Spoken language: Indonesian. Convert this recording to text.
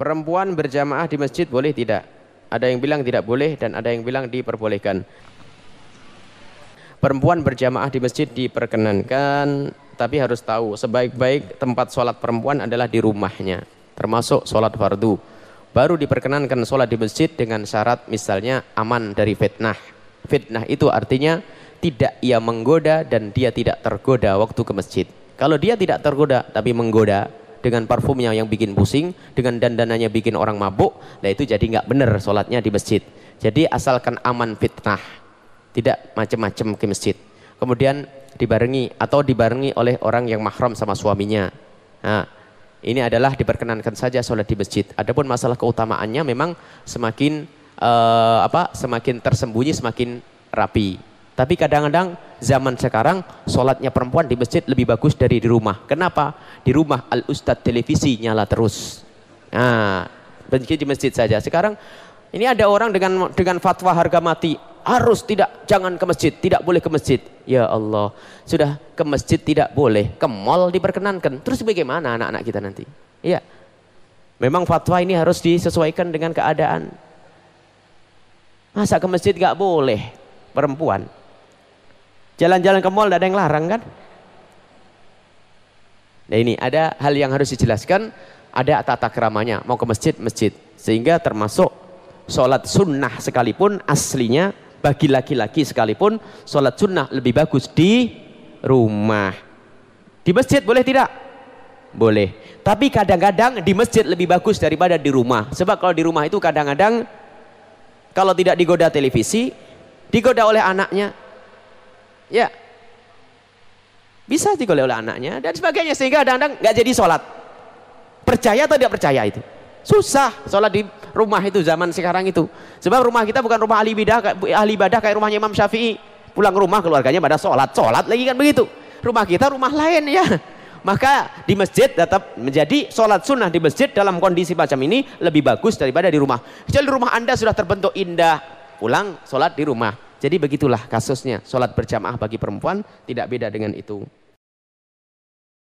Perempuan berjamaah di masjid boleh tidak? Ada yang bilang tidak boleh dan ada yang bilang diperbolehkan. Perempuan berjamaah di masjid diperkenankan, tapi harus tahu sebaik-baik tempat sholat perempuan adalah di rumahnya, termasuk sholat fardu. Baru diperkenankan sholat di masjid dengan syarat misalnya aman dari fitnah. Fitnah itu artinya tidak ia menggoda dan dia tidak tergoda waktu ke masjid. Kalau dia tidak tergoda tapi menggoda, dengan parfumnya yang bikin pusing, dengan dandanannya bikin orang mabuk, nah itu jadi nggak benar sholatnya di masjid. Jadi asalkan aman fitnah, tidak macam-macam ke masjid. Kemudian dibarengi atau dibarengi oleh orang yang mahram sama suaminya. Nah, ini adalah diperkenankan saja sholat di masjid. Adapun masalah keutamaannya memang semakin uh, apa? Semakin tersembunyi, semakin rapi. Tapi kadang-kadang zaman sekarang sholatnya perempuan di masjid lebih bagus dari di rumah. Kenapa? Di rumah al ustad televisi nyala terus. Nah, di masjid saja. Sekarang ini ada orang dengan dengan fatwa harga mati harus tidak jangan ke masjid, tidak boleh ke masjid. Ya Allah, sudah ke masjid tidak boleh, ke mall diperkenankan. Terus bagaimana anak-anak kita nanti? Iya. Memang fatwa ini harus disesuaikan dengan keadaan. Masa ke masjid gak boleh perempuan? Jalan-jalan ke mall tidak ada yang larang kan? Nah ini ada hal yang harus dijelaskan, ada tata keramanya, mau ke masjid, masjid. Sehingga termasuk sholat sunnah sekalipun aslinya bagi laki-laki sekalipun sholat sunnah lebih bagus di rumah. Di masjid boleh tidak? Boleh. Tapi kadang-kadang di masjid lebih bagus daripada di rumah. Sebab kalau di rumah itu kadang-kadang kalau tidak digoda televisi, digoda oleh anaknya, Ya. Bisa digoleh oleh anaknya dan sebagainya sehingga kadang-kadang nggak jadi sholat. Percaya atau tidak percaya itu? Susah sholat di rumah itu zaman sekarang itu. Sebab rumah kita bukan rumah ahli ibadah, ahli ibadah kayak rumahnya Imam Syafi'i. Pulang rumah keluarganya pada sholat, sholat lagi kan begitu. Rumah kita rumah lain ya. Maka di masjid tetap menjadi sholat sunnah di masjid dalam kondisi macam ini lebih bagus daripada di rumah. Kecuali rumah anda sudah terbentuk indah, pulang sholat di rumah. Jadi begitulah kasusnya. Sholat berjamaah bagi perempuan tidak beda dengan itu.